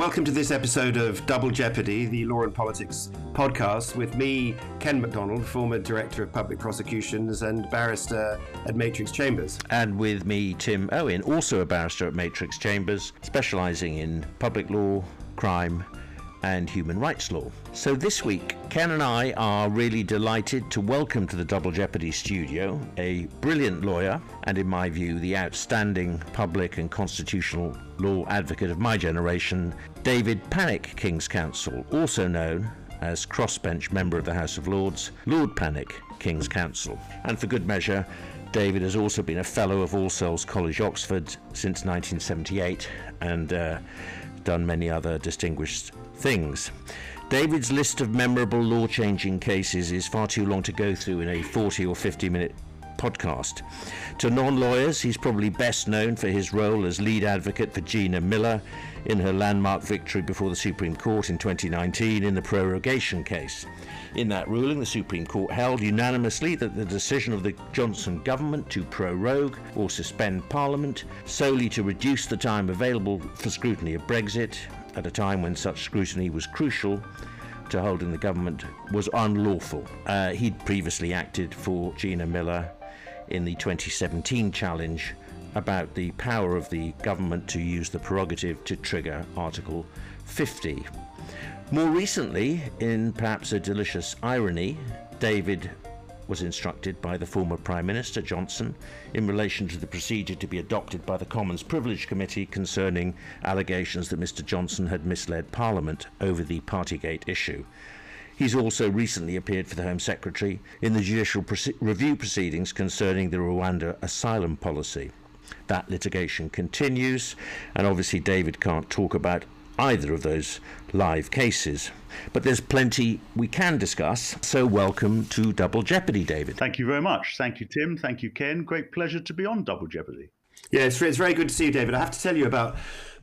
Welcome to this episode of Double Jeopardy, the Law and Politics podcast, with me, Ken Macdonald, former Director of Public Prosecutions and barrister at Matrix Chambers. And with me, Tim Owen, also a barrister at Matrix Chambers, specialising in public law, crime, and human rights law. So this week, Ken and I are really delighted to welcome to the Double Jeopardy studio a brilliant lawyer and, in my view, the outstanding public and constitutional law advocate of my generation, David Pannick, King's Counsel, also known as crossbench member of the House of Lords, Lord Pannick, King's Counsel. And for good measure, David has also been a Fellow of All Souls College, Oxford, since 1978 and uh, done many other distinguished things. David's list of memorable law changing cases is far too long to go through in a 40 or 50 minute podcast. To non lawyers, he's probably best known for his role as lead advocate for Gina Miller in her landmark victory before the Supreme Court in 2019 in the prorogation case. In that ruling, the Supreme Court held unanimously that the decision of the Johnson government to prorogue or suspend Parliament solely to reduce the time available for scrutiny of Brexit at a time when such scrutiny was crucial to holding the government was unlawful. Uh, he'd previously acted for Gina Miller in the 2017 challenge about the power of the government to use the prerogative to trigger Article 50. More recently, in perhaps a delicious irony, David was instructed by the former Prime Minister Johnson in relation to the procedure to be adopted by the Commons Privilege Committee concerning allegations that Mr Johnson had misled Parliament over the Partygate issue. He's also recently appeared for the Home Secretary in the judicial review proceedings concerning the Rwanda asylum policy. That litigation continues, and obviously David can't talk about either of those live cases. But there's plenty we can discuss, so welcome to Double Jeopardy, David. Thank you very much. Thank you, Tim. Thank you, Ken. Great pleasure to be on Double Jeopardy. Yeah, it's, it's very good to see you, David. I have to tell you about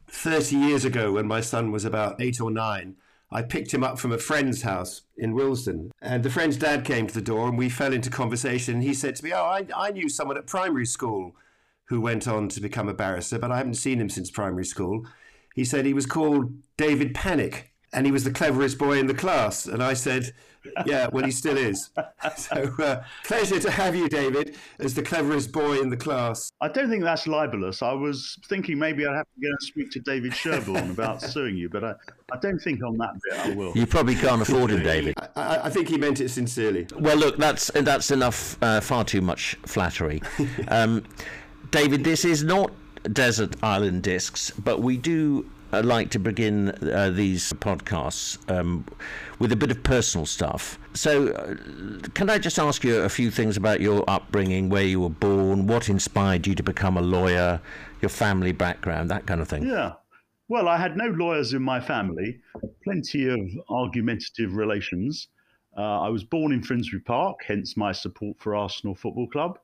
30 years ago when my son was about eight or nine. I picked him up from a friend's house in Willesden, and the friend's dad came to the door, and we fell into conversation. He said to me, "Oh, I, I knew someone at primary school who went on to become a barrister, but I haven't seen him since primary school." He said he was called David Pannick and he was the cleverest boy in the class. And I said, yeah, well, he still is. So, uh, pleasure to have you, David, as the cleverest boy in the class. I don't think that's libelous. I was thinking maybe I'd have to go and speak to David Sherborne about suing you, but I, I don't think on that bit I will. You probably can't afford him, David. I, I think he meant it sincerely. Well, look, that's that's enough. Uh, far too much flattery. Um, David, this is not desert island discs, but we do uh, like to begin uh, these podcasts um, with a bit of personal stuff. So, uh, can I just ask you a few things about your upbringing, where you were born, what inspired you to become a lawyer, your family background, that kind of thing? Yeah. Well, I had no lawyers in my family, plenty of argumentative relations. Uh, I was born in Finsbury Park, hence my support for Arsenal Football Club.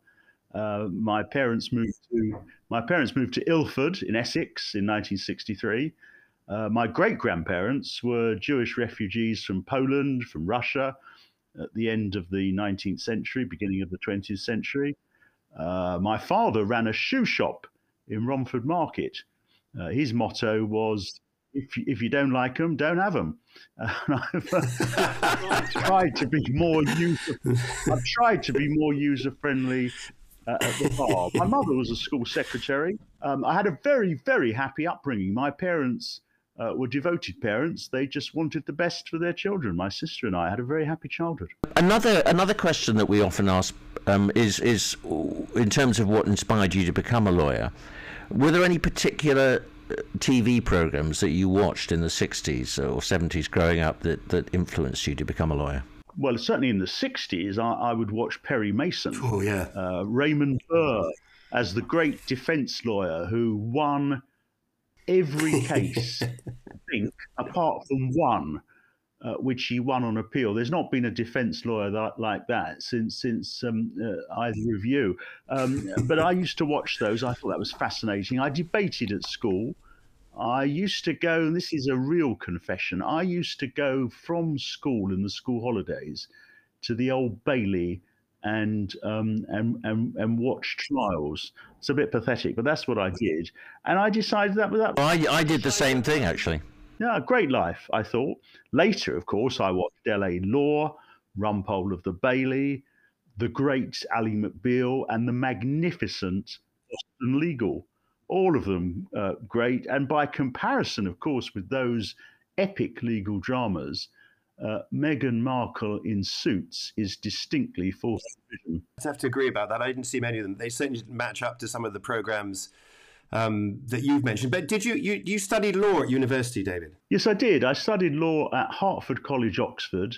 Uh, my parents moved to my parents moved to Ilford in Essex in 1963. Uh, my great grandparents were Jewish refugees from Poland, from Russia, at the end of the 19th century, beginning of the 20th century. Uh, my father ran a shoe shop in Romford Market. Uh, his motto was if you, if you don't like them, don't have them. I've, I've, tried to be more user. I've tried to be more user friendly uh, at the bar. My mother was a school secretary. Um, I had a very, very happy upbringing. My parents uh, were devoted parents. They just wanted the best for their children. My sister and I had a very happy childhood. Another another question that we often ask um, is is in terms of what inspired you to become a lawyer. Were there any particular uh, TV programs that you watched in the 60s or 70s growing up that, that influenced you to become a lawyer? Well, certainly in the 60s, I, I would watch Perry Mason. Oh, yeah. Uh, Raymond Burr as the great defense lawyer who won every case, I think, apart from one. Uh, which he won on appeal. There's not been a defence lawyer that, like that since since um, uh, either of you. Um, but I used to watch those. I thought that was fascinating. I debated at school. I used to go, and this is a real confession. I used to go from school in the school holidays to the Old Bailey and um, and and and watch trials. It's a bit pathetic, but that's what I did, and I decided that was that. I I did the same thing actually. Yeah, great life, I thought. Later, of course, I watched LA Law, Rumpole of the Bailey, the great Ally McBeal, and the magnificent Boston Legal. All of them uh, great. And by comparison, of course, with those epic legal dramas, uh, Meghan Markle in Suits is distinctly fourth division. I have to agree about that. I didn't see many of them. They certainly didn't match up to some of the programs um, that you've mentioned. But did you, you you studied law at university, David? Yes, I did. I studied law at Hertford College, Oxford.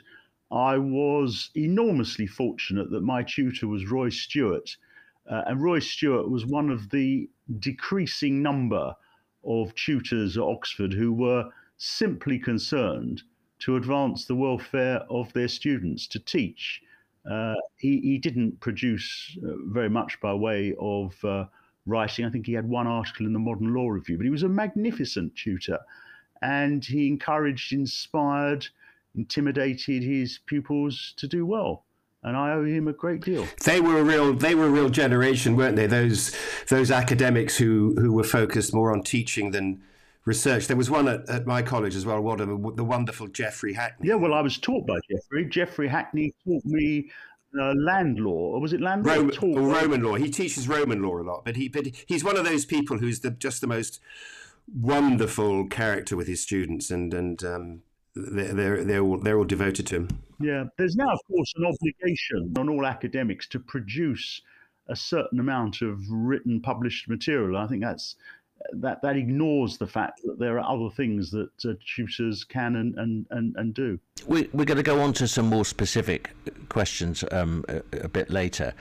I was enormously fortunate that my tutor was Roy Stewart, uh, and Roy Stewart was one of the decreasing number of tutors at Oxford who were simply concerned to advance the welfare of their students, to teach. Uh, he, he, didn't produce uh, very much by way of uh, writing. I think he had one article in the Modern Law Review, but he was a magnificent tutor and he encouraged, inspired, intimidated his pupils to do well. And I owe him a great deal. They were a real, they were a real generation, weren't they? Those, those academics who, who were focused more on teaching than research. There was one at, at my college as well, the wonderful Geoffrey Hackney. Yeah, well, I was taught by Geoffrey. Geoffrey Hackney taught me uh, land law, or was it land law? Roman, or Roman law. He teaches Roman law a lot, but he but he's one of those people who's the, just the most wonderful character with his students, and and um, they're they're they're all, they're all devoted to him. Yeah, there's now, of course, an obligation on all academics to produce a certain amount of written published material. I think that's that that ignores the fact that there are other things that uh, tutors can and, and, and, and do. We, we're going to go on to some more specific questions um, a, a, bit later,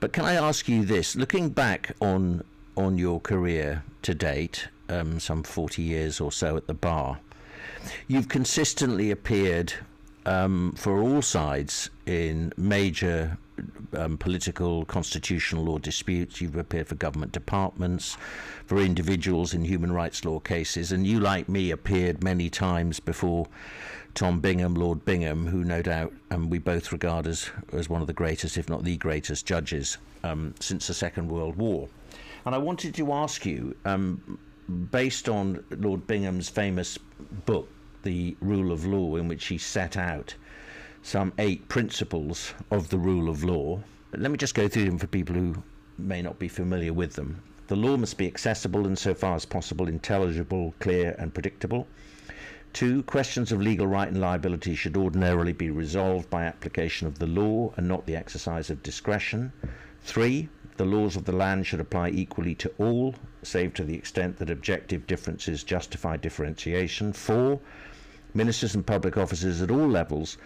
but can I ask you this? Looking back on on your career to date, um, some forty years or so at the bar, you've consistently appeared um, for all sides in major um, political, constitutional law disputes. You've appeared for government departments, for individuals in human rights law cases, and you, like me, appeared many times before Tom Bingham, Lord Bingham, who no doubt um, we both regard as, as one of the greatest, if not the greatest, judges um, since the Second World War. And I wanted to ask you, um, based on Lord Bingham's famous book, The Rule of Law, in which he set out some eight principles of the rule of law. Let me just go through them for people who may not be familiar with them. The law must be accessible and, so far as possible, intelligible, clear, and predictable. Two, questions of legal right and liability should ordinarily be resolved by application of the law and not the exercise of discretion. Three, the laws of the land should apply equally to all, save to the extent that objective differences justify differentiation. Four, ministers and public officers at all levels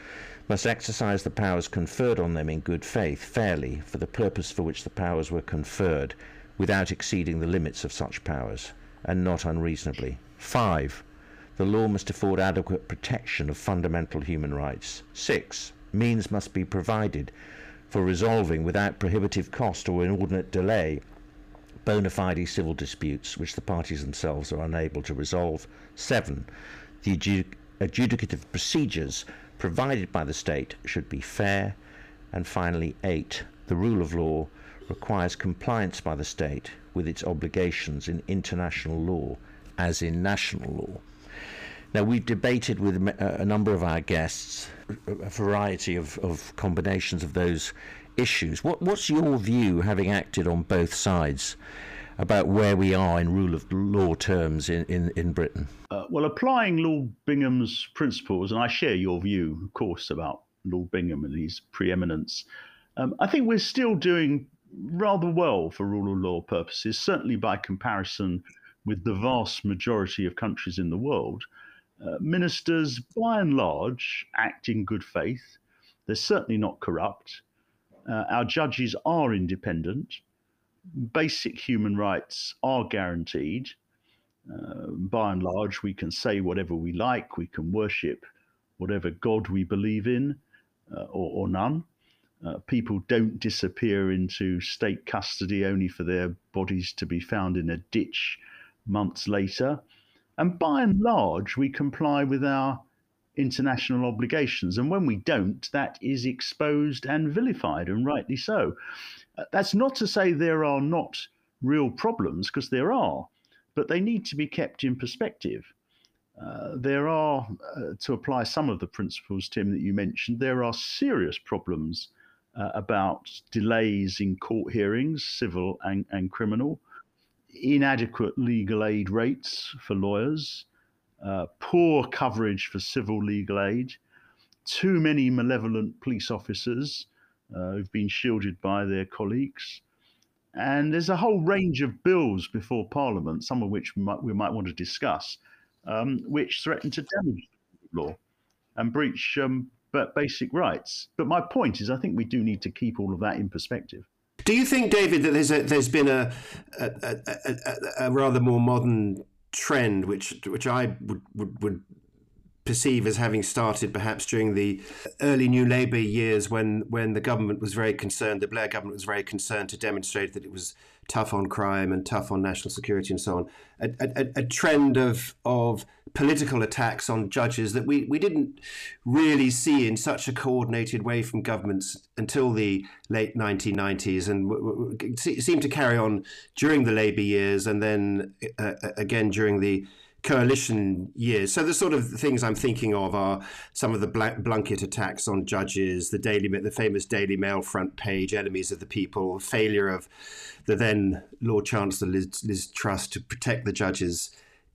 must exercise the powers conferred on them in good faith, fairly, for the purpose for which the powers were conferred, without exceeding the limits of such powers, and not unreasonably. 5. The law must afford adequate protection of fundamental human rights. 6. Means must be provided for resolving without prohibitive cost or inordinate delay bona fide civil disputes which the parties themselves are unable to resolve. 7. The adjudicative procedures provided by the state should be fair. And finally, eight, the rule of law requires compliance by the state with its obligations in international law as in national law. Now, we've debated with uh, a number of our guests a variety of, of combinations of those issues. What, what's your view, having acted on both sides, about where we are in rule of law terms in, in, in Britain? Uh, well, applying Lord Bingham's principles, and I share your view, of course, about Lord Bingham and his preeminence, um, I think we're still doing rather well for rule of law purposes, certainly by comparison with the vast majority of countries in the world. Uh, ministers, by and large, act in good faith. They're certainly not corrupt. Uh, our judges are independent basic human rights are guaranteed. Uh, by and large, we can say whatever we like, we can worship whatever God we believe in uh, or, or, none. Uh, people don't disappear into state custody only for their bodies to be found in a ditch months later. And by and large, we comply with our international obligations. And when we don't, that is exposed and vilified, and rightly so. That's not to say there are not real problems, because there are, but they need to be kept in perspective. uh, there are, uh, to apply some of the principles, Tim, that you mentioned, there are serious problems uh, about delays in court hearings, civil and, and, criminal, inadequate legal aid rates for lawyers, uh, poor coverage for civil legal aid, too many malevolent police officers uh, who've been shielded by their colleagues. And there's a whole range of bills before Parliament, some of which we might, we might want to discuss, um, which threaten to damage law and breach um, basic rights. But my point is, I think we do need to keep all of that in perspective. Do you think, David, that there's a, there's been a, a, a, a rather more modern trend, which which I would, would, would perceive as having started perhaps during the early New Labour years when, when the government was very concerned, the Blair government was very concerned to demonstrate that it was tough on crime and tough on national security and so on. A, a, a trend of, of political attacks on judges that we, we didn't really see in such a coordinated way from governments until the late 1990s and w- w- seemed to carry on during the Labour years and then uh, again during the coalition years. So the sort of things I'm thinking of are some of the blanket attacks on judges, the Daily, the famous Daily Mail front page, enemies of the people, failure of the then Lord Chancellor Liz, Liz Truss to protect the judges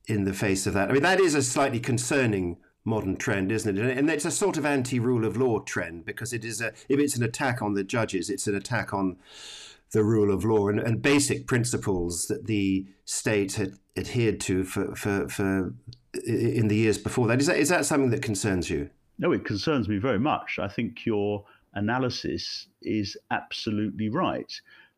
in the face of that. I mean, that is a slightly concerning modern trend, isn't it? And it's a sort of anti-rule of law trend because it is a if it's an attack on the judges, it's an attack on the rule of law and, and basic principles that the state had adhered to for, for, for in the years before that. Is that is that something that concerns you? No, it concerns me very much. I think your analysis is absolutely right.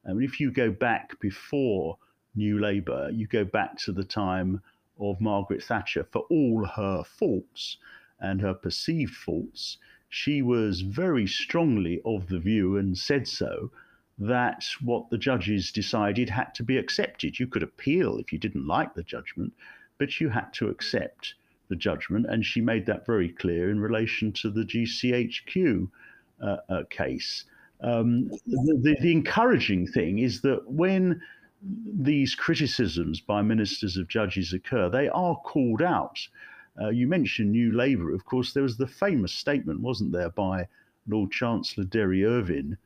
I mean, if you go back before New Labour, you go back to the time of Margaret Thatcher, for all her faults and her perceived faults, she was very strongly of the view and said so that what the judges decided had to be accepted. You could appeal if you didn't like the judgment, but you had to accept the judgment. And she made that very clear in relation to the GCHQ uh, uh, case. Um, the, the, the encouraging thing is that when these criticisms by ministers of judges occur, they are called out. Uh, you mentioned New Labour. Of course, there was the famous statement, wasn't there, by Lord Chancellor Derry Irvine,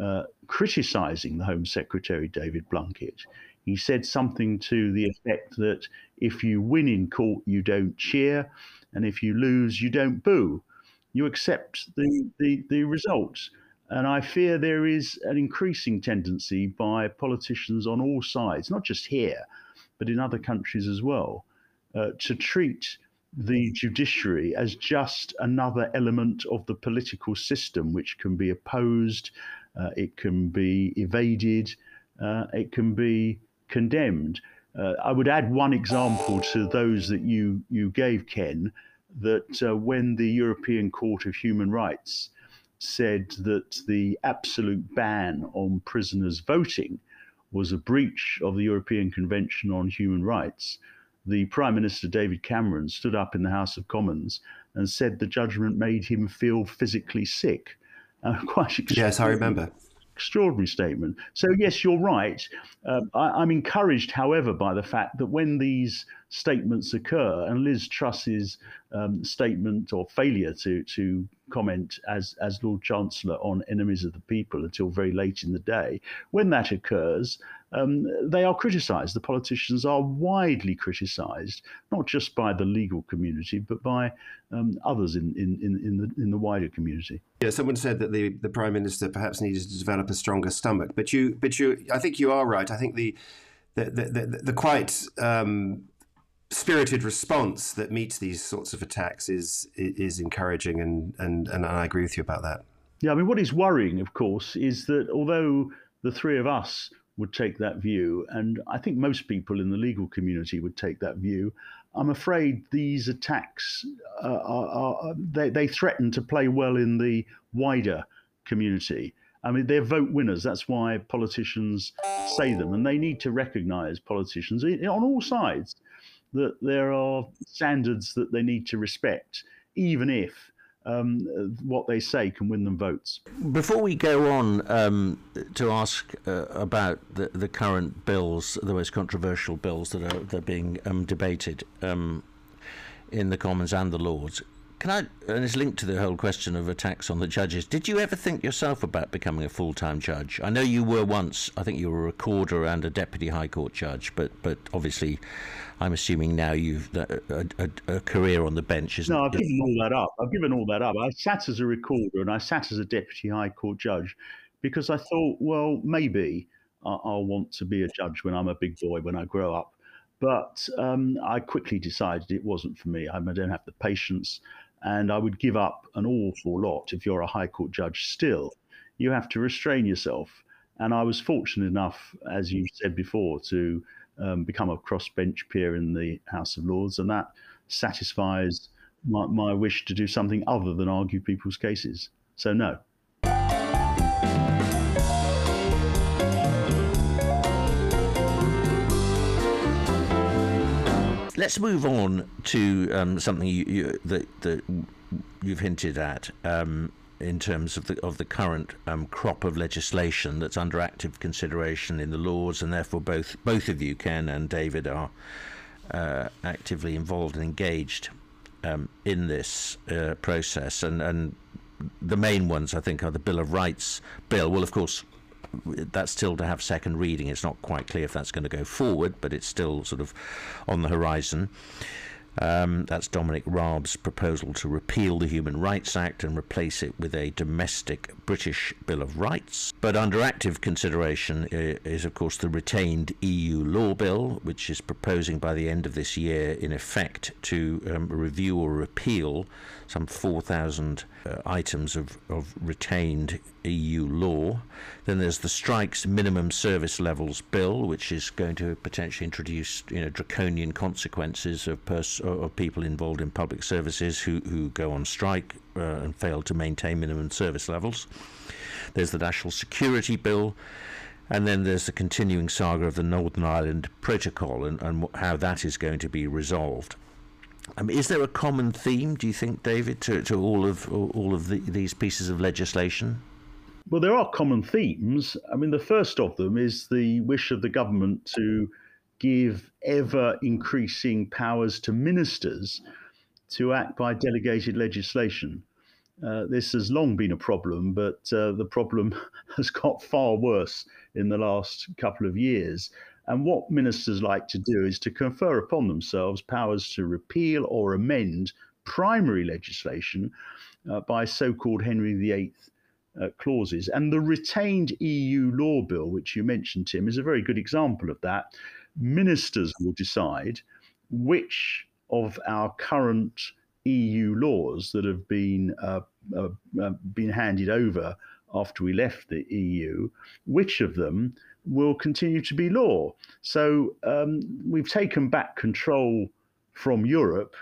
uh, criticising the Home Secretary David Blunkett. He said something to the effect that if you win in court, you don't cheer, and if you lose, you don't boo. You accept the, the, the results. And I fear there is an increasing tendency by politicians on all sides, not just here, but in other countries as well, uh, to treat the judiciary as just another element of the political system which can be opposed uh, it can be evaded, uh, it can be condemned. Uh, I would add one example to those that you, you gave, Ken, that uh, when the European Court of Human Rights said that the absolute ban on prisoners voting was a breach of the European Convention on Human Rights, the Prime Minister David Cameron stood up in the House of Commons and said the judgment made him feel physically sick. Uh, quite yes, I remember. Extraordinary statement. So yes, you're right. Uh, I, am encouraged, however, by the fact that when these statements occur, and Liz Truss's um, statement or failure to to comment as as Lord Chancellor on enemies of the people until very late in the day, when that occurs, um, they are criticised. The politicians are widely criticised, not just by the legal community, but by um, others in, in, in, the, in the wider community. Yeah, someone said that the, the prime minister perhaps needed to develop a stronger stomach, but you, but you, I think you are right. I think the the the, the, the quite um, spirited response that meets these sorts of attacks is is encouraging, and, and and I agree with you about that. Yeah, I mean, what is worrying, of course, is that although the three of us would take that view, and I think most people in the legal community would take that view. I'm afraid these attacks uh, are, are, they, they threaten to play well in the wider community. I mean, they're vote winners. That's why politicians say them, and they need to recognise politicians on all sides that there are standards that they need to respect, even if um, what they say can win them votes. Before we go on um, to ask uh, about the, the current bills, the most controversial bills that are, that are being um, debated, um, in the Commons and the Lords. Can I, and it's linked to the whole question of attacks on the judges. Did you ever think yourself about becoming a full time judge? I know you were once, I think you were a recorder and a deputy High Court judge, but, but obviously I'm assuming now you've a, a, a career on the bench. Isn't no, I've given all that up. I've given all that up. I sat as a recorder and I sat as a deputy High Court judge because I thought, well, maybe I'll want to be a judge when I'm a big boy when I grow up. But um, I quickly decided it wasn't for me. I don't have the patience and I would give up an awful lot if you're a High Court judge still. You have to restrain yourself. And I was fortunate enough, as you said before, to um, become a crossbench peer in the House of Lords, and that satisfies my, my wish to do something other than argue people's cases. So, no. Let's move on to um, something you, you, that, that you've hinted at um, in terms of the of the current um, crop of legislation that's under active consideration in the Lords, and therefore both both of you, Ken and David, are uh, actively involved and engaged um, in this uh, process. And and the main ones, I think, are the Bill of Rights bill. Well, of course, that's still to have second reading. It's not quite clear if that's going to go forward, but it's still sort of on the horizon. Um, that's Dominic Raab's proposal to repeal the Human Rights Act and replace it with a domestic British Bill of Rights. But under active consideration is, of course, the retained EU law bill, which is proposing by the end of this year, in effect, to um, review or repeal some 4,000 uh, items of, of retained EU law. Then there's the strikes minimum service levels bill, which is going to potentially introduce you know draconian consequences of pers- of people involved in public services who, who go on strike uh, and fail to maintain minimum service levels. There's the national security bill. And then there's the continuing saga of the Northern Ireland Protocol and, and how that is going to be resolved. Um, is there a common theme, do you think, David, to, to all of all of the, these pieces of legislation? Well, there are common themes. I mean, the first of them is the wish of the government to give ever increasing powers to ministers to act by delegated legislation. Uh, this has long been a problem, but uh, the problem has got far worse in the last couple of years. And what ministers like to do is to confer upon themselves powers to repeal or amend primary legislation uh, by so called Henry VIII uh, clauses. And the retained EU law bill, which you mentioned, Tim, is a very good example of that. Ministers will decide which of our current EU laws that have been uh, uh, uh, been handed over after we left the EU, which of them will continue to be law. So um, we've taken back control from Europe,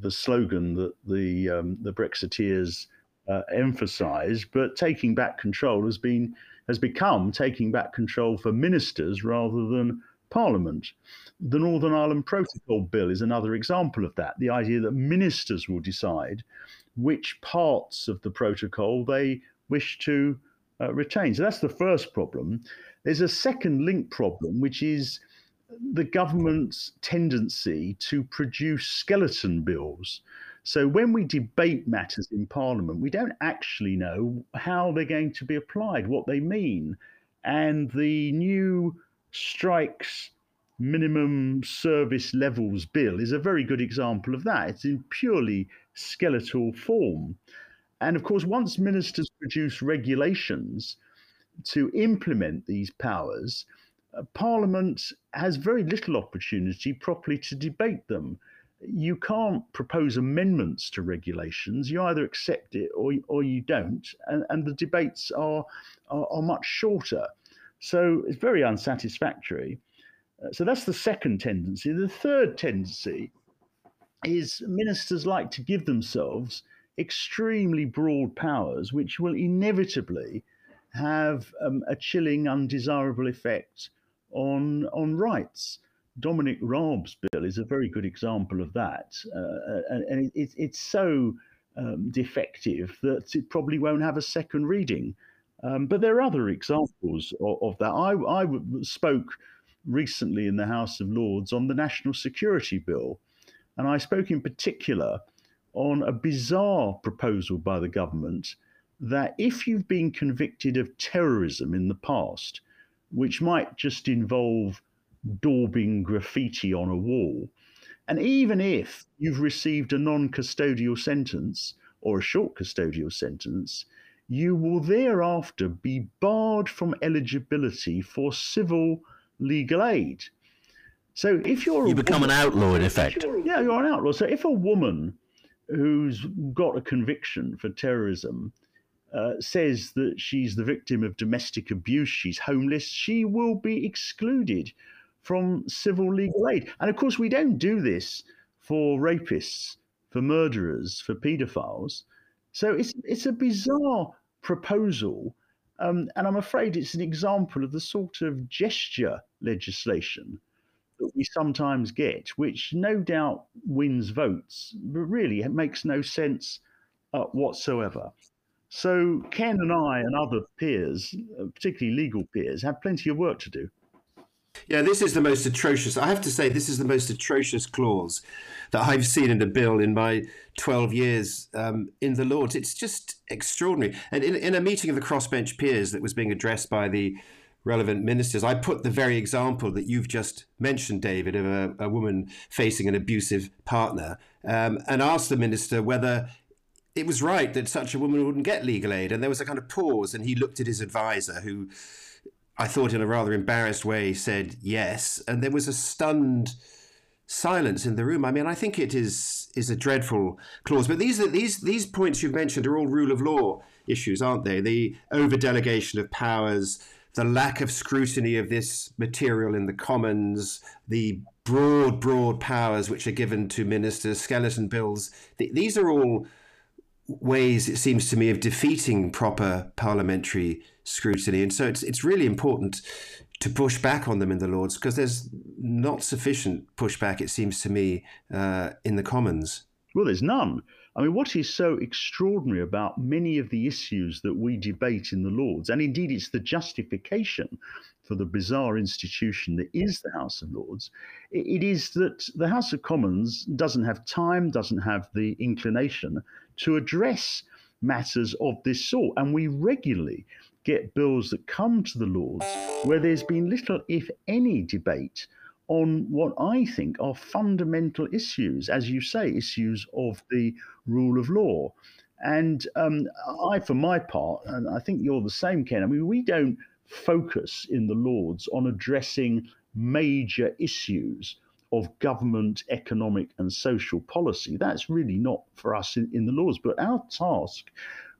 the slogan that the um, the Brexiteers uh, emphasise, but taking back control has been has become taking back control for ministers rather than Parliament. The Northern Ireland Protocol Bill is another example of that. The idea that ministers will decide which parts of the protocol they wish to uh, retain. So that's the first problem. There's a second link problem, which is the government's tendency to produce skeleton bills. So when we debate matters in Parliament, we don't actually know how they're going to be applied, what they mean. And the new strikes minimum service levels bill is a very good example of that. It's in purely skeletal form. And of course, once ministers produce regulations, to implement these powers, uh, Parliament has very little opportunity properly to debate them. You can't propose amendments to regulations. You either accept it or, or you don't, and, and the debates are, are, are much shorter. So it's very unsatisfactory. Uh, so that's the second tendency. The third tendency is ministers like to give themselves extremely broad powers, which will inevitably have um, a chilling, undesirable effect on on rights. Dominic Raab's bill is a very good example of that, uh, and, and it, it's so um, defective that it probably won't have a second reading. Um, but there are other examples of, of that. I, I spoke recently in the House of Lords on the National Security Bill, And I spoke in particular on a bizarre proposal by the government that if you've been convicted of terrorism in the past, which might just involve daubing graffiti on a wall, and even if you've received a non custodial sentence or a short custodial sentence, you will thereafter be barred from eligibility for civil legal aid. So if you're you become woman, an outlaw in effect. Yeah, you're an outlaw. So if a woman who's got a conviction for terrorism uh, says that she's the victim of domestic abuse, she's homeless, she will be excluded from civil legal aid. And of course, we don't do this for rapists, for murderers, for paedophiles. So it's it's a bizarre proposal, um, and I'm afraid it's an example of the sort of gesture legislation that we sometimes get, which no doubt wins votes, but really it makes no sense uh, whatsoever. So Ken and I and other peers, uh, particularly legal peers, have plenty of work to do. Yeah, this is the most atrocious. I have to say, this is the most atrocious clause that I've seen in a bill in my 12 years um, in the Lords. It's just extraordinary. And in, in a meeting of the crossbench peers that was being addressed by the relevant ministers, I put the very example that you've just mentioned, David, of a, a woman facing an abusive partner, um, and asked the minister whether it was right that such a woman wouldn't get legal aid. And there was a kind of pause, and he looked at his advisor, who I thought in a rather embarrassed way said yes. And there was a stunned silence in the room. I mean, I think it is is a dreadful clause. But these are, these these points you've mentioned are all rule of law issues, aren't they? The over delegation of powers, the lack of scrutiny of this material in the Commons, the broad, broad powers which are given to ministers, skeleton bills. these are all ways, it seems to me, of defeating proper parliamentary scrutiny. And so it's, it's really important to push back on them in the Lords because there's not sufficient pushback, it seems to me, uh, in the Commons. Well, there's none. I mean, what is so extraordinary about many of the issues that we debate in the Lords, and indeed it's the justification for the bizarre institution that is the House of Lords, it is that the House of Commons doesn't have time, doesn't have the inclination to address matters of this sort. And we regularly get bills that come to the Lords where there's been little, if any, debate on what I think are fundamental issues, as you say, issues of the rule of law. And um, I, for my part, and I think you're the same, Ken, I mean, we don't focus in the Lords on addressing major issues of government, economic, and social policy. That's really not for us in, in the Lords. But our task,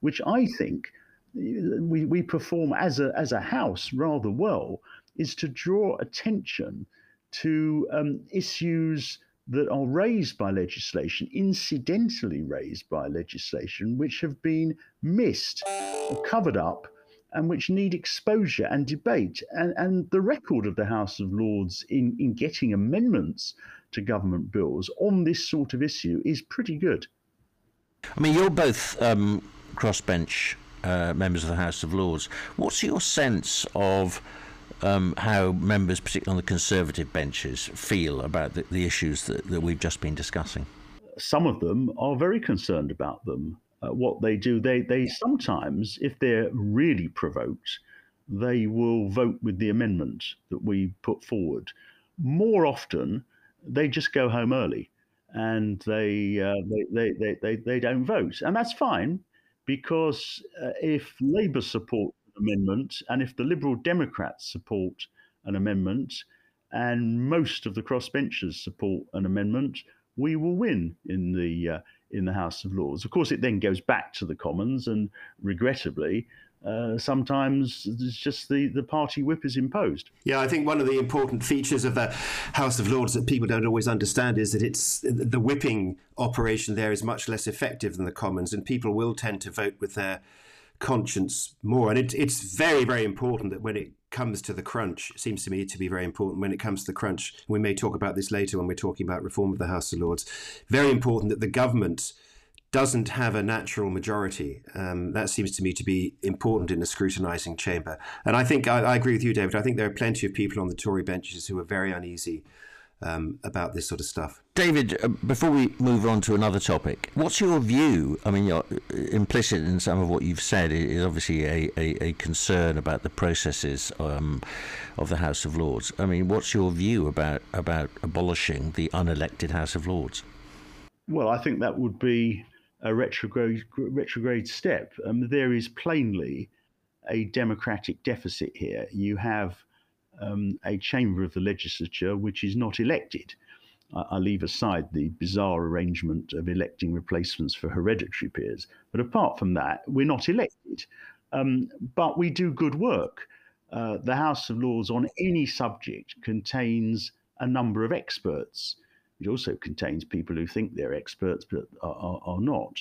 which I think we, we perform as a, as a house rather well, is to draw attention to um, issues that are raised by legislation, incidentally raised by legislation, which have been missed or covered up and which need exposure and debate. And, and the record of the House of Lords in, in getting amendments to government bills on this sort of issue is pretty good. I mean, you're both um, crossbench uh, members of the House of Lords. What's your sense of um, how members, particularly on the Conservative benches, feel about the, the issues that, that we've just been discussing? Some of them are very concerned about them uh, what they do, they, they sometimes, if they're really provoked, they will vote with the amendment that we put forward. More often, they just go home early and they, uh, they, they, they, they, don't vote. And that's fine because uh, if Labour support an amendment and if the Liberal Democrats support an amendment and most of the crossbenchers support an amendment, we will win in the uh, in the House of Lords. Of course, it then goes back to the Commons, and regrettably, uh, sometimes it's just the, the party whip is imposed. Yeah, I think one of the important features of the House of Lords that people don't always understand is that it's the whipping operation there is much less effective than the Commons, and people will tend to vote with their conscience more. And it, it's very, very important that when it comes to the crunch, seems to me to be very important when it comes to the crunch. We may talk about this later when we're talking about reform of the House of Lords. Very important that the government doesn't have a natural majority. Um, that seems to me to be important in a scrutinising chamber. And I think I, I, agree with you, David. I think there are plenty of people on the Tory benches who are very uneasy um, about this sort of stuff. David, uh, before we move on to another topic, what's your view? I mean, you're, uh, implicit in some of what you've said is obviously a, a, a concern about the processes um, of the House of Lords. I mean, what's your view about, about abolishing the unelected House of Lords? Well, I think that would be a retrograde, retrograde step. Um, there is plainly a democratic deficit here. You have um, a chamber of the legislature which is not elected. I, leave aside the bizarre arrangement of electing replacements for hereditary peers. But apart from that, we're not elected. Um, but we do good work. Uh, the House of Lords on any subject contains a number of experts. It also contains people who think they're experts but are, are, are not.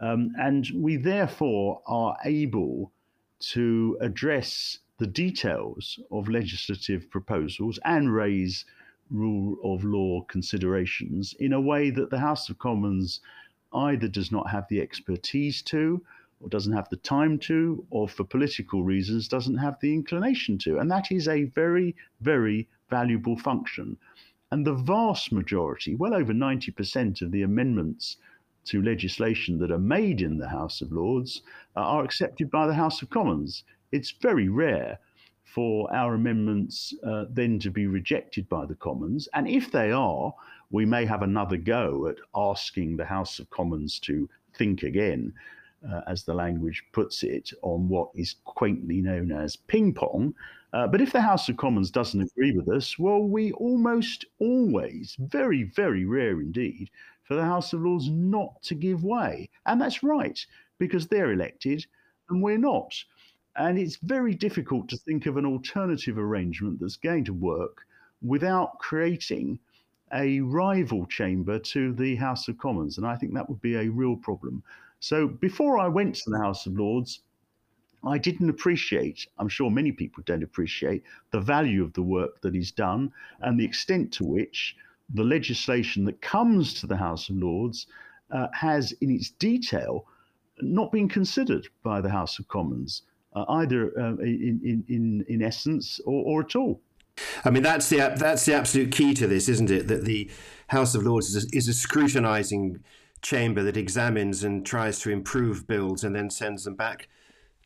Um, and we therefore are able to address the details of legislative proposals and raise rule of law considerations in a way that the House of Commons either does not have the expertise to, or doesn't have the time to, or for political reasons doesn't have the inclination to. And that is a very, very valuable function. And the vast majority, well over 90% of the amendments to legislation that are made in the House of Lords, uh, are accepted by the House of Commons it's very rare for our amendments uh, then to be rejected by the Commons. And if they are, we may have another go at asking the House of Commons to think again, uh, as the language puts it, on what is quaintly known as ping pong. Uh, but if the House of Commons doesn't agree with us, well, we almost always, very, very rare indeed, for the House of Lords not to give way. And that's right, because they're elected and we're not. And it's very difficult to think of an alternative arrangement that's going to work without creating a rival chamber to the House of Commons. And I think that would be a real problem. So before I went to the House of Lords, I didn't appreciate, I'm sure many people don't appreciate, the value of the work that is done and the extent to which the legislation that comes to the House of Lords uh, has, in its detail, not been considered by the House of Commons either uh, in, in, in essence or, or at all. I mean, that's the that's the absolute key to this, isn't it? That the House of Lords is a, is a scrutinising chamber that examines and tries to improve bills and then sends them back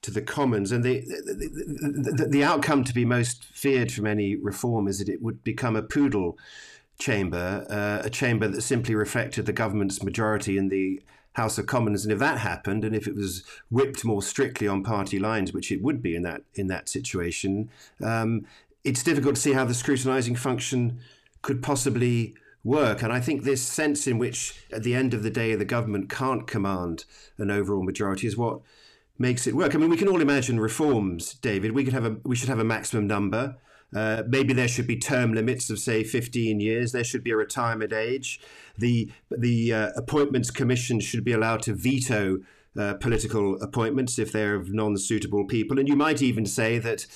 to the Commons. And the the, the, the outcome to be most feared from any reform is that it would become a poodle chamber, uh, a chamber that simply reflected the government's majority in the House of Commons, and if that happened, and if it was whipped more strictly on party lines, which it would be in that in that situation, um, it's difficult to see how the scrutinising function could possibly work. And I think this sense in which, at the end of the day, the government can't command an overall majority is what makes it work. I mean, we can all imagine reforms, David. We could have a we should have a maximum number. Uh, maybe there should be term limits of say 15 years. There should be a retirement age. The the uh, appointments commission should be allowed to veto uh, political appointments if they're of non-suitable people. And you might even say that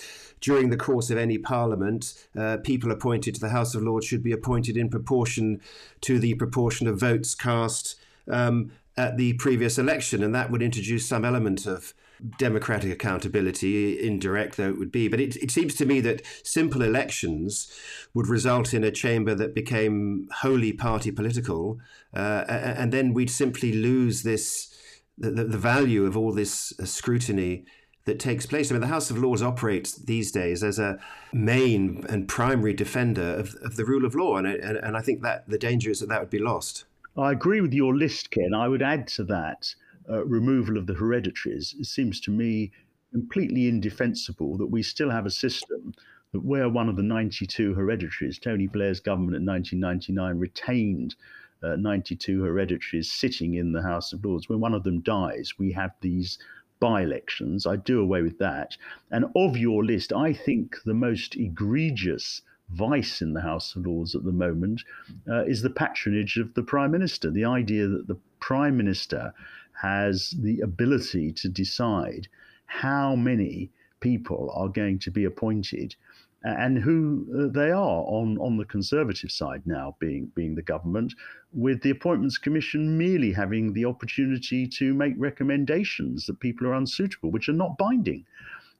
during the course of any parliament, uh, people appointed to the House of Lords should be appointed in proportion to the proportion of votes cast um, at the previous election, and that would introduce some element of democratic accountability, indirect though it would be. But it, it seems to me that simple elections would result in a chamber that became wholly party political, uh, and then we'd simply lose this the, the value of all this uh, scrutiny that takes place. I mean, the House of Lords operates these days as a main and primary defender of, of the rule of law, and, and, and I think that the danger is that that would be lost. I agree with your list, Ken. I would add to that uh, removal of the hereditaries, it seems to me completely indefensible that we still have a system that where one of the 92 hereditaries, Tony Blair's government in 1999 retained uh, 92 hereditaries sitting in the House of Lords. When one of them dies, we have these by elections. I do away with that. And of your list, I think the most egregious vice in the House of Lords at the moment uh, is the patronage of the Prime Minister. The idea that the Prime Minister has the ability to decide how many people are going to be appointed and who uh, they are on, on the conservative side now being being the government with the appointments commission merely having the opportunity to make recommendations that people are unsuitable which are not binding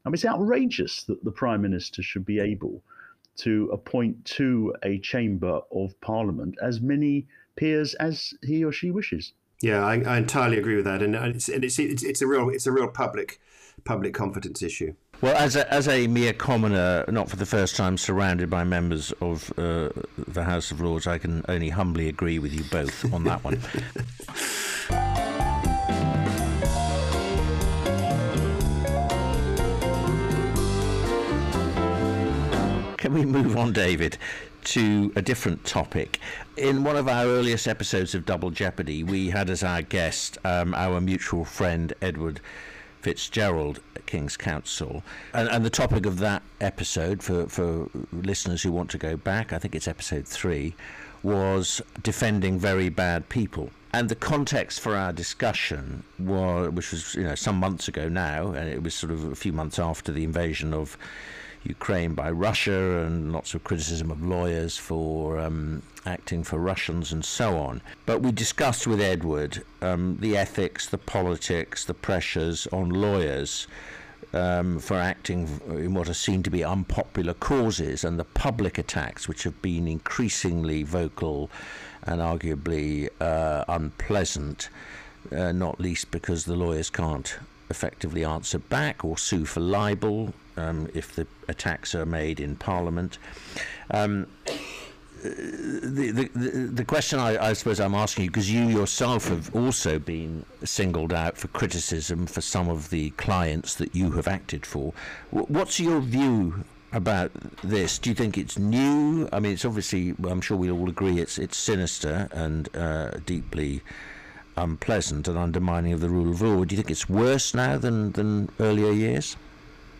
I mean it's outrageous that the prime minister should be able to appoint to a chamber of parliament as many peers as he or she wishes. Yeah, I, I entirely agree with that, and it's, and it's, it's it's a real it's a real public public confidence issue. Well, as a, as a mere commoner, not for the first time surrounded by members of uh, the House of Lords, I can only humbly agree with you both on that one. Can we move on, David, to a different topic? In one of our earliest episodes of Double Jeopardy, we had as our guest um, our mutual friend Edward Fitzgerald at King's Counsel. And, and, the topic of that episode, for, for listeners who want to go back, I think it's episode three, was defending very bad people. And the context for our discussion was, which was you know some months ago now, and it was sort of a few months after the invasion of Ukraine by Russia and lots of criticism of lawyers for um, acting for Russians and so on. But we discussed with Edward um, the ethics, the politics, the pressures on lawyers. Um, for acting in what are seen to be unpopular causes and the public attacks, which have been increasingly vocal and arguably uh, unpleasant, uh, not least because the lawyers can't effectively answer back or sue for libel um, if the attacks are made in Parliament. Um, the, the, the question I, I, suppose I'm asking you, because you yourself have also been singled out for criticism for some of the clients that you have acted for. What's your view about this? Do you think it's new? I mean, it's obviously, I'm sure we all agree, it's it's sinister and uh, deeply unpleasant and undermining of the rule of law. Do you think it's worse now than, than earlier years?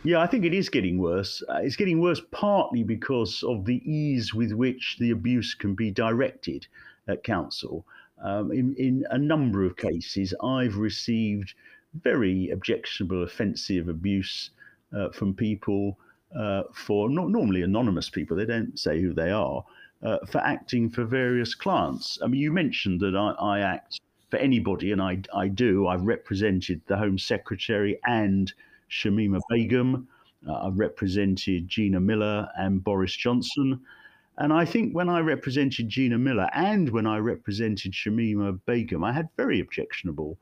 Yeah, I think it is getting worse. Uh, it's getting worse partly because of the ease with which the abuse can be directed at counsel. Um, in, in a number of cases, I've received very objectionable, offensive abuse uh, from people uh, for not normally anonymous people. They don't say who they are uh, for acting for various clients. I mean, you mentioned that I, I act for anybody, and I, I do. I've represented the Home Secretary and Shamima Begum. Uh, I've represented Gina Miller and Boris Johnson. And I think when I represented Gina Miller and when I represented Shamima Begum, I had very objectionable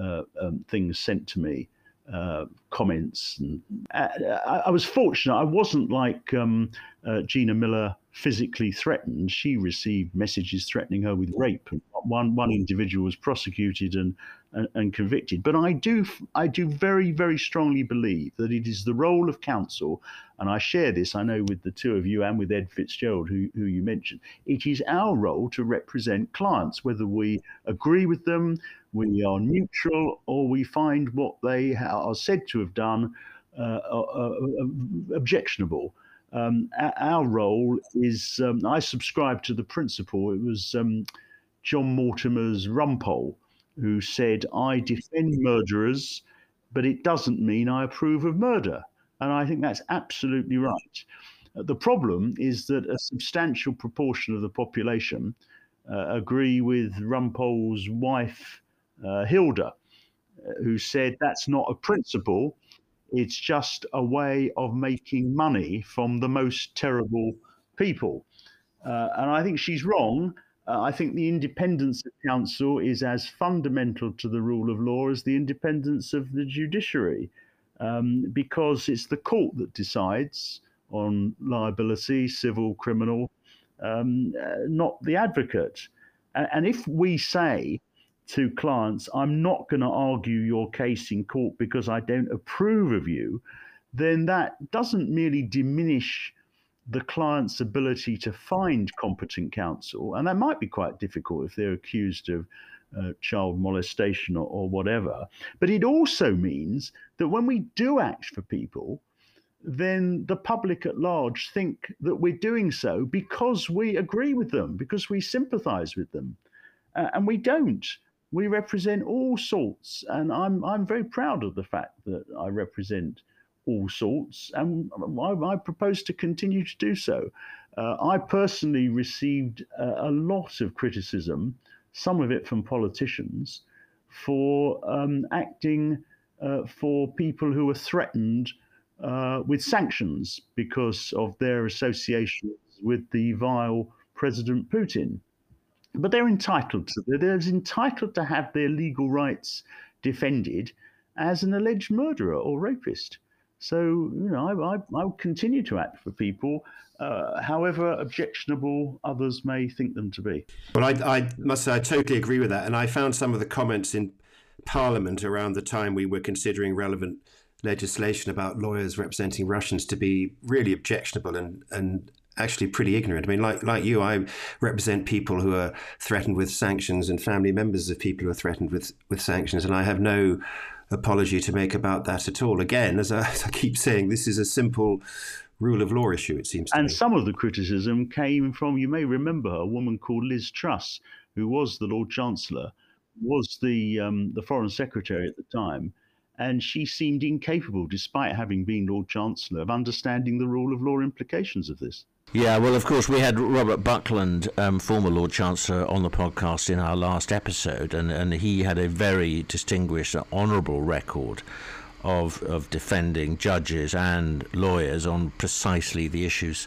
uh, um, things sent to me, uh, comments. And, uh, I, I, was fortunate. I wasn't like um, uh, Gina Miller physically threatened. She received messages threatening her with rape. One one individual was prosecuted and, and, and convicted. But I do I do very very strongly believe that it is the role of counsel, and I share this I know with the two of you and with Ed Fitzgerald who who you mentioned. It is our role to represent clients, whether we agree with them, we are neutral, or we find what they are said to have done uh, uh, uh, objectionable um, our role is um, I subscribe to the principle. It was um, John Mortimer's Rumpole who said, I defend murderers, but it doesn't mean I approve of murder. And I think that's absolutely right. Uh, the problem is that a substantial proportion of the population uh, agree with Rumpole's wife, uh, Hilda, uh, who said that's not a principle, it's just a way of making money from the most terrible people. Uh, and I think she's wrong. Uh, I think the independence of counsel is as fundamental to the rule of law as the independence of the judiciary, um, because it's the court that decides on liability, civil, criminal, um, uh, not the advocate. And, and if we say to clients, I'm not going to argue your case in court because I don't approve of you, then that doesn't merely diminish the client's ability to find competent counsel. And that might be quite difficult if they're accused of uh, child molestation or, or whatever. But it also means that when we do act for people, then the public at large think that we're doing so because we agree with them, because we sympathize with them. Uh, and we don't we represent all sorts, and I'm I'm very proud of the fact that I represent all sorts, and I, I propose to continue to do so. Uh, I personally received a, a, lot of criticism, some of it from politicians, for um, acting uh, for people who were threatened uh, with sanctions because of their associations with the vile President Putin. But they're entitled to they're entitled to have their legal rights defended as an alleged murderer or rapist. So you know, I, I, I continue to act for people, uh, however objectionable others may think them to be. Well, I, I must say I totally agree with that, and I found some of the comments in Parliament around the time we were considering relevant legislation about lawyers representing Russians to be really objectionable and and actually pretty ignorant. I mean, like like you, I represent people who are threatened with sanctions and family members of people who are threatened with with sanctions, and I have no apology to make about that at all. Again, as I, as I keep saying, this is a simple rule of law issue. It seems. and me. some of the criticism came from you may remember a woman called Liz Truss, who was the Lord Chancellor, was the um, the Foreign Secretary at the time and she seemed incapable, despite having been Lord Chancellor, of understanding the rule of law implications of this. Yeah, well, of course, we had Robert Buckland, um, former Lord Chancellor, on the podcast in our last episode, and, and he had a very distinguished, honourable record of, of defending judges and lawyers on precisely the issues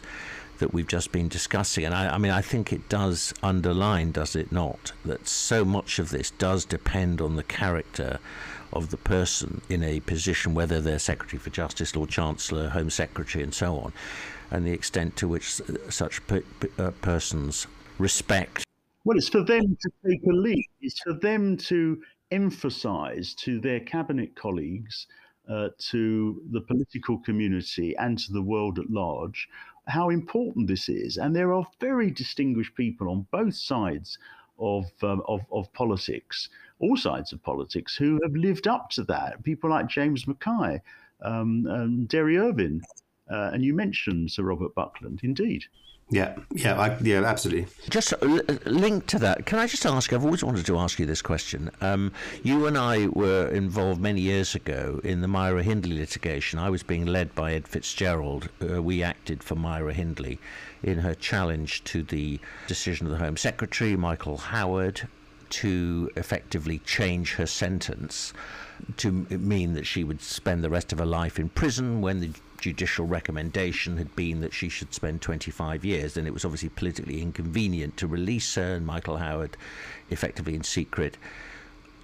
that we've just been discussing. And I, I mean, I think it does underline, does it not, that so much of this does depend on the character of the person in a position, whether they're Secretary for Justice, Lord Chancellor, Home Secretary, and so on, and the extent to which such uh, persons respect. Well, it's for them to take a lead. It's for them to emphasise to their cabinet colleagues, uh, to the political community, and to the world at large how important this is. And there are very distinguished people on both sides of, um, of, of politics all sides of politics who have lived up to that. People like James Mackay, um, Derry Irvine, uh, and you mentioned Sir Robert Buckland, indeed. Yeah, yeah, I, yeah, absolutely. Just l- linked to that, can I just ask? I've always wanted to ask you this question. Um, you and I were involved many years ago in the Myra Hindley litigation. I was being led by Ed Fitzgerald. Uh, we acted for Myra Hindley in her challenge to the decision of the Home Secretary, Michael Howard, to effectively change her sentence to mean that she would spend the rest of her life in prison when the judicial recommendation had been that she should spend 25 years. And it was obviously politically inconvenient to release her, and Michael Howard, effectively in secret,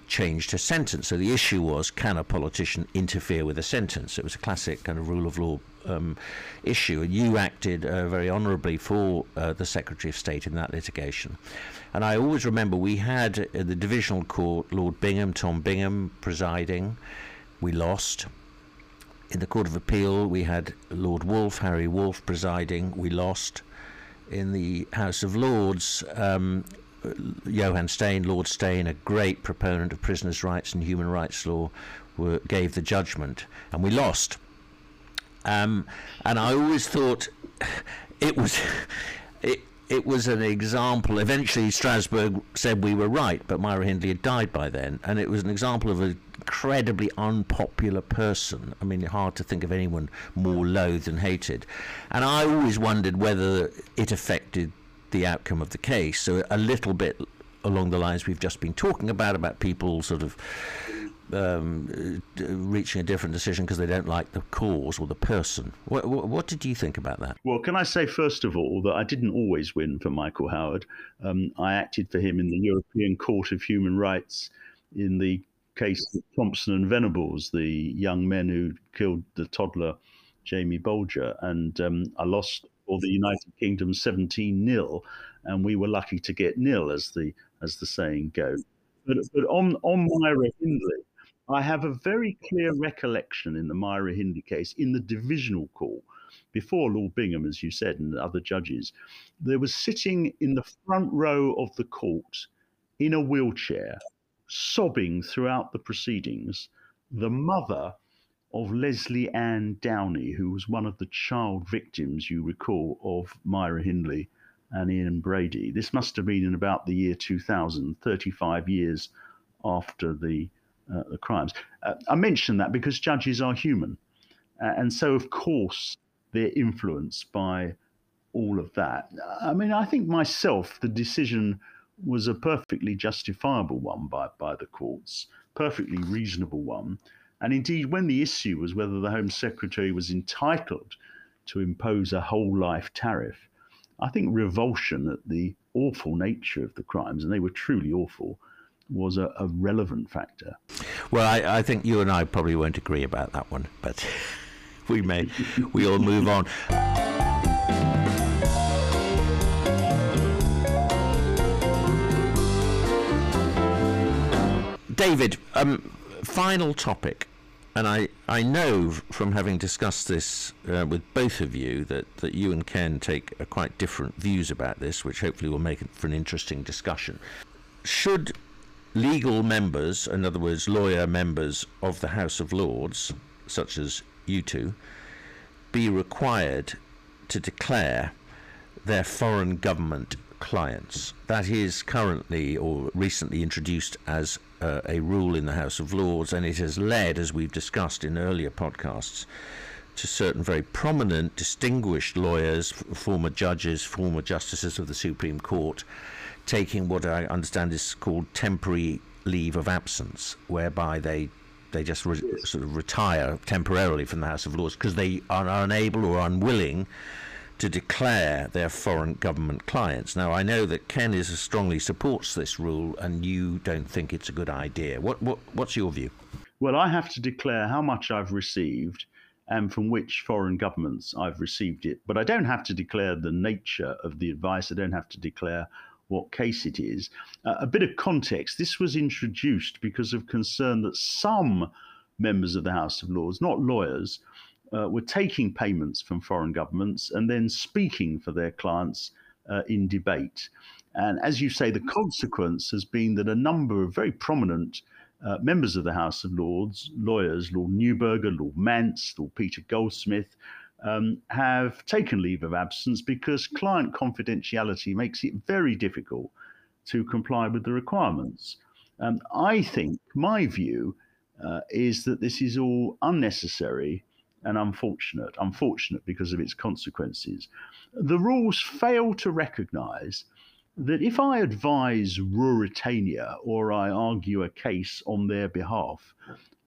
changed her sentence. So the issue was can a politician interfere with a sentence? It was a classic kind of rule of law um, issue, and you acted uh, very honourably for uh, the Secretary of State in that litigation. And I always remember we had uh, the divisional court, Lord Bingham, Tom Bingham, presiding. We lost. In the Court of Appeal, we had Lord Woolf, Harry Woolf, presiding. We lost. In the House of Lords, um, Johan Steyn, Lord Steyn, a great proponent of prisoners' rights and human rights law, were, gave the judgment, and we lost. Um, and I always thought it was it, it was an example. Eventually, Strasbourg said we were right, but Myra Hindley had died by then, and it was an example of an incredibly unpopular person. I mean, hard to think of anyone more loathed and hated. And I always wondered whether it affected the outcome of the case. So a little bit along the lines we've just been talking about, about people sort of um, reaching a different decision because they don't like the cause or the person. What, what, what, did you think about that? Well, can I say first of all that I didn't always win for Michael Howard. Um, I acted for him in the European Court of Human Rights in the case of Thompson and Venables, the young men who killed the toddler Jamie Bulger, and um, I lost for the United Kingdom 17 0, and we were lucky to get nil, as the as the saying goes. But, but on on Myra Hindley, I have a very clear recollection in the Myra Hindley case in the divisional court before Lord Bingham, as you said, and other judges. There was sitting in the front row of the court in a wheelchair, sobbing throughout the proceedings, the mother of Lesley Ann Downey, who was one of the child victims, you recall, of Myra Hindley and Ian Brady. This must have been in about the year 2000, 35 years after the the crimes. Uh, I mention that because judges are human. Uh, and so, of course, they're influenced by all of that. I mean, I think myself, the decision was a perfectly justifiable one by, by the courts, perfectly reasonable one. And indeed, when the issue was whether the Home Secretary was entitled to impose a whole life tariff, I think revulsion at the awful nature of the crimes, and they were truly awful, was a, a relevant factor. Well, I, I, think you and I probably won't agree about that one, but we may. We'll move on. David, um, final topic, and I, I know from having discussed this uh, with both of you that, that you and Ken take quite different views about this, which hopefully will make it for an interesting discussion. Should legal members, in other words, lawyer members of the House of Lords, such as you two, be required to declare their foreign government clients. That is currently or recently introduced as uh, a rule in the House of Lords, and it has led, as we've discussed in earlier podcasts, to certain very prominent, distinguished lawyers, former judges, former justices of the Supreme Court, taking what I understand is called temporary leave of absence, whereby they they just re- sort of retire temporarily from the House of Lords because they are unable or unwilling to declare their foreign government clients. Now, I know that Ken is strongly supports this rule, and you don't think it's a good idea. What, what what's your view? Well, I have to declare how much I've received and from which foreign governments I've received it, but I don't have to declare the nature of the advice. I don't have to declare what case it is. Uh, a bit of context this was introduced because of concern that some members of the House of Lords, not lawyers, uh, were taking payments from foreign governments and then speaking for their clients uh, in debate. And as you say, the consequence has been that a number of very prominent uh, members of the House of Lords, lawyers, Lord Neuberger, Lord Mance, Lord Peter Goldsmith, um, have taken leave of absence because client confidentiality makes it very difficult to comply with the requirements. Um, I think my view uh, is that this is all unnecessary and unfortunate, unfortunate because of its consequences. The rules fail to recognize that if I advise Ruritania or I argue a case on their behalf,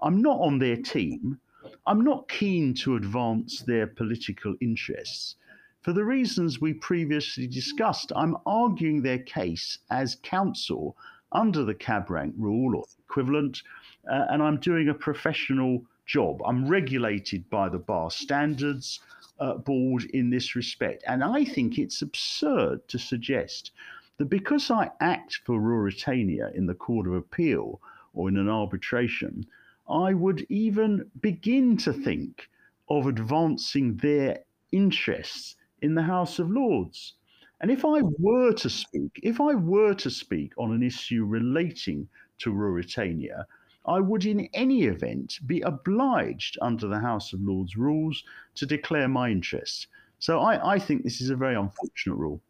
I'm not on their team. I'm not keen to advance their political interests. For the reasons we previously discussed, I'm arguing their case as counsel under the cab rank rule or equivalent, uh, and I'm doing a professional job. I'm regulated by the bar standards uh, board in this respect. And I think it's absurd to suggest that because I act for Ruritania in the Court of Appeal or in an arbitration, I would even begin to think of advancing their interests in the House of Lords. And if I were to speak, if I were to speak on an issue relating to Ruritania, I would in any event be obliged under the House of Lords rules to declare my interests. So I, I think this is a very unfortunate rule.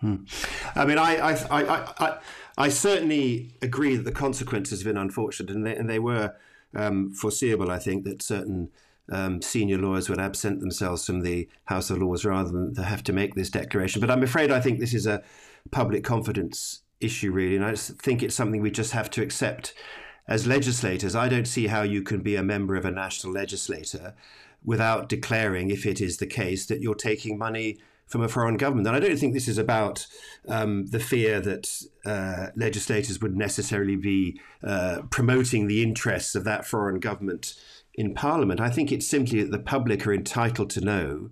Hmm. I mean, I, I, I, I, I certainly agree that the consequences have been unfortunate, and they, and they were um, foreseeable. I think that certain um, senior lawyers would absent themselves from the House of Lords rather than have to make this declaration. But I'm afraid I think this is a public confidence issue, really, and I think it's something we just have to accept as legislators, I don't see how you can be a member of a national legislator without declaring, if it is the case, that you're taking money from a foreign government. And I don't think this is about um, the fear that uh, legislators would necessarily be uh, promoting the interests of that foreign government in Parliament. I think it's simply that the public are entitled to know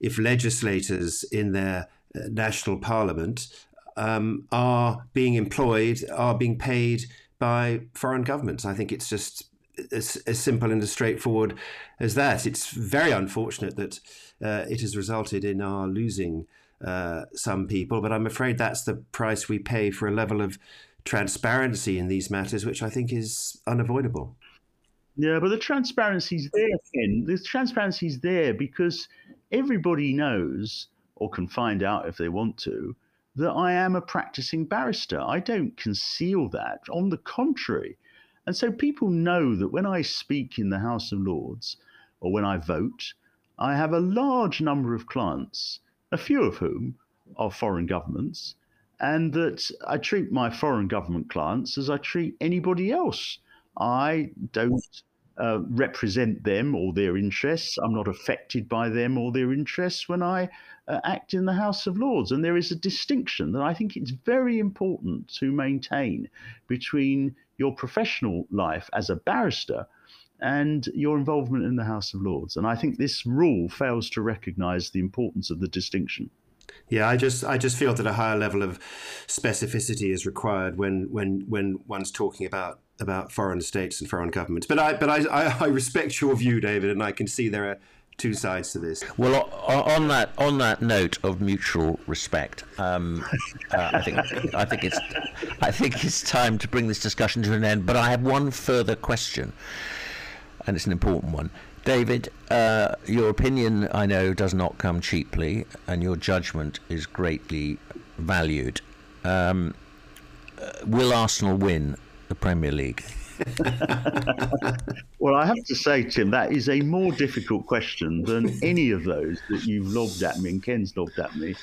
if legislators in their uh, national parliament um, are being employed, are being paid by foreign governments. I think it's just as, as simple and as straightforward as that. It's very unfortunate that uh, it has resulted in our losing uh, some people, but I'm afraid that's the price we pay for a level of transparency in these matters, which I think is unavoidable. Yeah, but the transparency's there, Ken. The transparency's there because everybody knows or can find out if they want to that I am a practicing barrister. I don't conceal that. On the contrary. And so people know that when I speak in the House of Lords or when I vote, I have a large number of clients, a few of whom are foreign governments, and that I treat my foreign government clients as I treat anybody else. I don't uh, represent them or their interests. I'm not affected by them or their interests when I uh, act in the House of Lords. And there is a distinction that I think it's very important to maintain between your professional life as a barrister and your involvement in the House of Lords. And I think this rule fails to recognise the importance of the distinction. Yeah, I just I just feel that a higher level of specificity is required when when when one's talking about about foreign states and foreign governments. But I but I, I, respect your view, David, and I can see there are two sides to this. Well, on that on that note of mutual respect, um, uh, I think I think it's I think it's time to bring this discussion to an end. But I have one further question, and it's an important one. David, uh, your opinion, I know, does not come cheaply, and your judgment is greatly valued. Um, uh, will Arsenal win the Premier League? well, I have to say, Tim, that is a more difficult question than any of those that you've lobbed at me and Ken's lobbed at me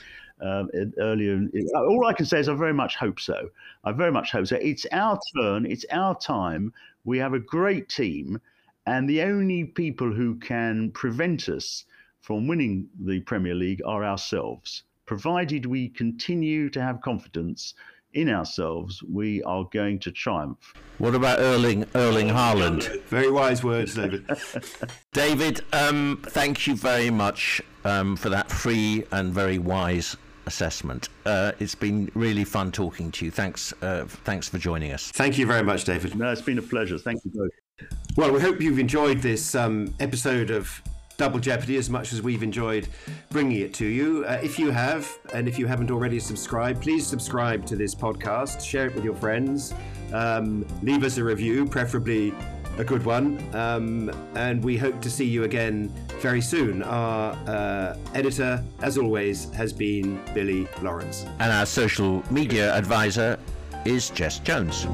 um, earlier. All I can say is I very much hope so. I very much hope so. It's our turn. It's our time. We have a great team, and the only people who can prevent us from winning the Premier League are ourselves. Provided we continue to have confidence in ourselves, we are going to triumph. What about Erling Erling Haaland? Very wise words, David. David, um, thank you very much um, for that free and very wise assessment. Uh, it's been really fun talking to you. Thanks, uh, thanks for joining us. Thank you very much, David. No, it's been a pleasure. Thank you both. Well, we hope you've enjoyed this um, episode of Double Jeopardy as much as we've enjoyed bringing it to you. Uh, if you have, and if you haven't already subscribed, please subscribe to this podcast, share it with your friends, um, leave us a review, preferably a good one. Um, and we hope to see you again very soon. Our uh, editor, as always, has been Billy Lawrence. And our social media advisor is Jess Jones.